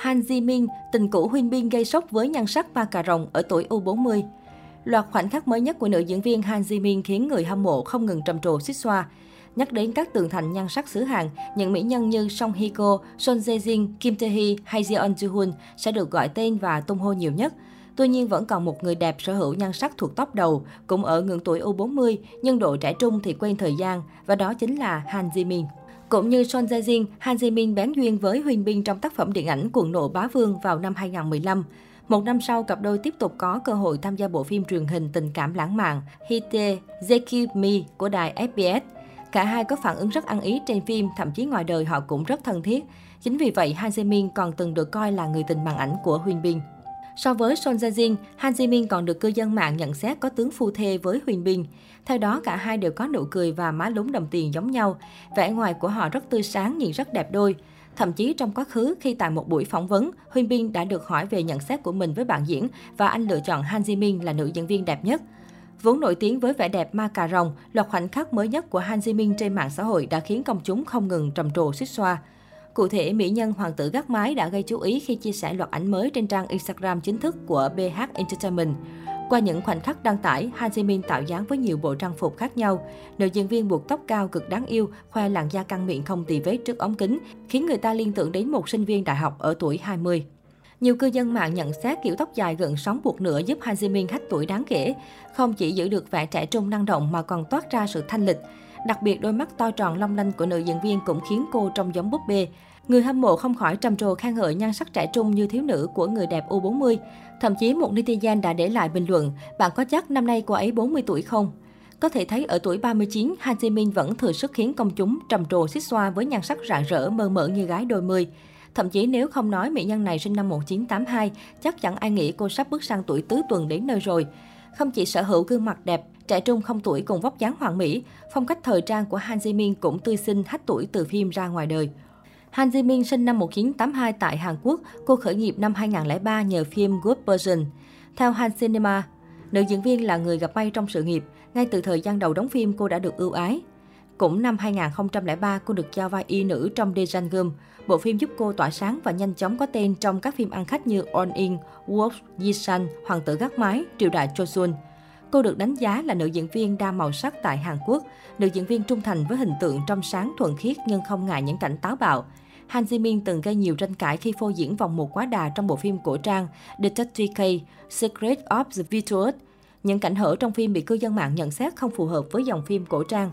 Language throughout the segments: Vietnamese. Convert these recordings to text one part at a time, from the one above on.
Han Ji Min, tình cũ Huynh Bin gây sốc với nhan sắc ba cà rồng ở tuổi U40. Loạt khoảnh khắc mới nhất của nữ diễn viên Han Ji Min khiến người hâm mộ không ngừng trầm trồ xích xoa. Nhắc đến các tường thành nhan sắc xứ Hàn, những mỹ nhân như Song Hye Kyo, Son Jae Jin, Kim Tae Hee hay Jeon Joo Hoon sẽ được gọi tên và tung hô nhiều nhất. Tuy nhiên vẫn còn một người đẹp sở hữu nhan sắc thuộc top đầu, cũng ở ngưỡng tuổi U40, nhưng độ trẻ trung thì quen thời gian, và đó chính là Han Ji Min. Cũng như Son Jae Jin, Han Ji Min bén duyên với Huỳnh Bin trong tác phẩm điện ảnh Cuồng nộ bá vương vào năm 2015. Một năm sau, cặp đôi tiếp tục có cơ hội tham gia bộ phim truyền hình tình cảm lãng mạn Hite Zeki Me của đài SBS. Cả hai có phản ứng rất ăn ý trên phim, thậm chí ngoài đời họ cũng rất thân thiết. Chính vì vậy, Han Ji Min còn từng được coi là người tình màn ảnh của Huynh Bin. So với Son Jae Jin, Han Ji Min còn được cư dân mạng nhận xét có tướng phu thê với Huyền Bình. Theo đó, cả hai đều có nụ cười và má lúng đồng tiền giống nhau. Vẻ ngoài của họ rất tươi sáng, nhìn rất đẹp đôi. Thậm chí trong quá khứ, khi tại một buổi phỏng vấn, Huyền Bin đã được hỏi về nhận xét của mình với bạn diễn và anh lựa chọn Han Ji Min là nữ diễn viên đẹp nhất. Vốn nổi tiếng với vẻ đẹp ma cà rồng, loạt khoảnh khắc mới nhất của Han Ji Min trên mạng xã hội đã khiến công chúng không ngừng trầm trồ xích xoa. Cụ thể, mỹ nhân hoàng tử gác mái đã gây chú ý khi chia sẻ loạt ảnh mới trên trang Instagram chính thức của BH Entertainment. Qua những khoảnh khắc đăng tải, Han Ji-min tạo dáng với nhiều bộ trang phục khác nhau. Nữ diễn viên buộc tóc cao cực đáng yêu, khoe làn da căng miệng không tì vết trước ống kính, khiến người ta liên tưởng đến một sinh viên đại học ở tuổi 20. Nhiều cư dân mạng nhận xét kiểu tóc dài gần sóng buộc nửa giúp Han Ji-min hách tuổi đáng kể. Không chỉ giữ được vẻ trẻ trung năng động mà còn toát ra sự thanh lịch. Đặc biệt đôi mắt to tròn long lanh của nữ diễn viên cũng khiến cô trông giống búp bê. Người hâm mộ không khỏi trầm trồ khen ngợi nhan sắc trẻ trung như thiếu nữ của người đẹp U40. Thậm chí một netizen đã để lại bình luận, bạn có chắc năm nay cô ấy 40 tuổi không? Có thể thấy ở tuổi 39, Han Ji Min vẫn thừa sức khiến công chúng trầm trồ xích xoa với nhan sắc rạng rỡ mơ mỡ như gái đôi mươi. Thậm chí nếu không nói mỹ nhân này sinh năm 1982, chắc chẳng ai nghĩ cô sắp bước sang tuổi tứ tuần đến nơi rồi. Không chỉ sở hữu gương mặt đẹp, trẻ trung không tuổi cùng vóc dáng hoàn mỹ, phong cách thời trang của Han Ji Min cũng tươi xinh hách tuổi từ phim ra ngoài đời. Han Ji Min sinh năm 1982 tại Hàn Quốc, cô khởi nghiệp năm 2003 nhờ phim Good Person. Theo Han Cinema, nữ diễn viên là người gặp may trong sự nghiệp. Ngay từ thời gian đầu đóng phim, cô đã được ưu ái. Cũng năm 2003, cô được giao vai y nữ trong Dejangum. Bộ phim giúp cô tỏa sáng và nhanh chóng có tên trong các phim ăn khách như On In, Wolf, Yisan, Hoàng tử gác mái, Triều đại Chosun. Cô được đánh giá là nữ diễn viên đa màu sắc tại Hàn Quốc, nữ diễn viên trung thành với hình tượng trong sáng thuần khiết nhưng không ngại những cảnh táo bạo. Han Ji Min từng gây nhiều tranh cãi khi phô diễn vòng một quá đà trong bộ phim cổ trang Detective K, Secret of the Virtuous. Những cảnh hở trong phim bị cư dân mạng nhận xét không phù hợp với dòng phim cổ trang.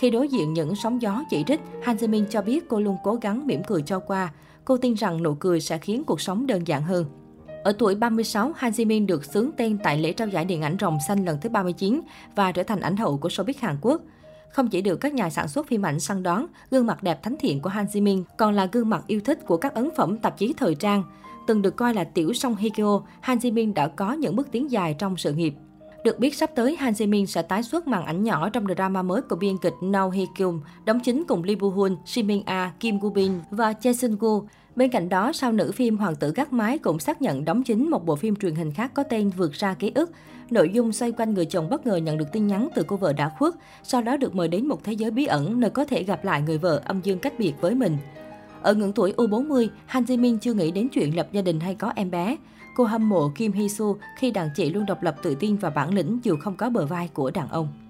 Khi đối diện những sóng gió chỉ trích, Han Ji Min cho biết cô luôn cố gắng mỉm cười cho qua. Cô tin rằng nụ cười sẽ khiến cuộc sống đơn giản hơn. Ở tuổi 36, Han Ji Min được xướng tên tại lễ trao giải điện ảnh Rồng Xanh lần thứ 39 và trở thành ảnh hậu của showbiz Hàn Quốc. Không chỉ được các nhà sản xuất phim ảnh săn đón, gương mặt đẹp thánh thiện của Han Ji Min còn là gương mặt yêu thích của các ấn phẩm tạp chí thời trang. Từng được coi là tiểu song Hikyo, Han Ji Min đã có những bước tiến dài trong sự nghiệp. Được biết sắp tới, Han Ji Min sẽ tái xuất màn ảnh nhỏ trong drama mới của biên kịch Nao Hee Kyung, đóng chính cùng Lee Boo Hoon, Shin Min A, Kim Gu Bin và Jae Sun Gu. Bên cạnh đó, sao nữ phim Hoàng tử gác mái cũng xác nhận đóng chính một bộ phim truyền hình khác có tên Vượt ra ký ức. Nội dung xoay quanh người chồng bất ngờ nhận được tin nhắn từ cô vợ đã khuất, sau đó được mời đến một thế giới bí ẩn nơi có thể gặp lại người vợ âm dương cách biệt với mình. Ở ngưỡng tuổi U40, Han Ji Min chưa nghĩ đến chuyện lập gia đình hay có em bé. Cô hâm mộ Kim Hee Soo khi đàn chị luôn độc lập tự tin và bản lĩnh dù không có bờ vai của đàn ông.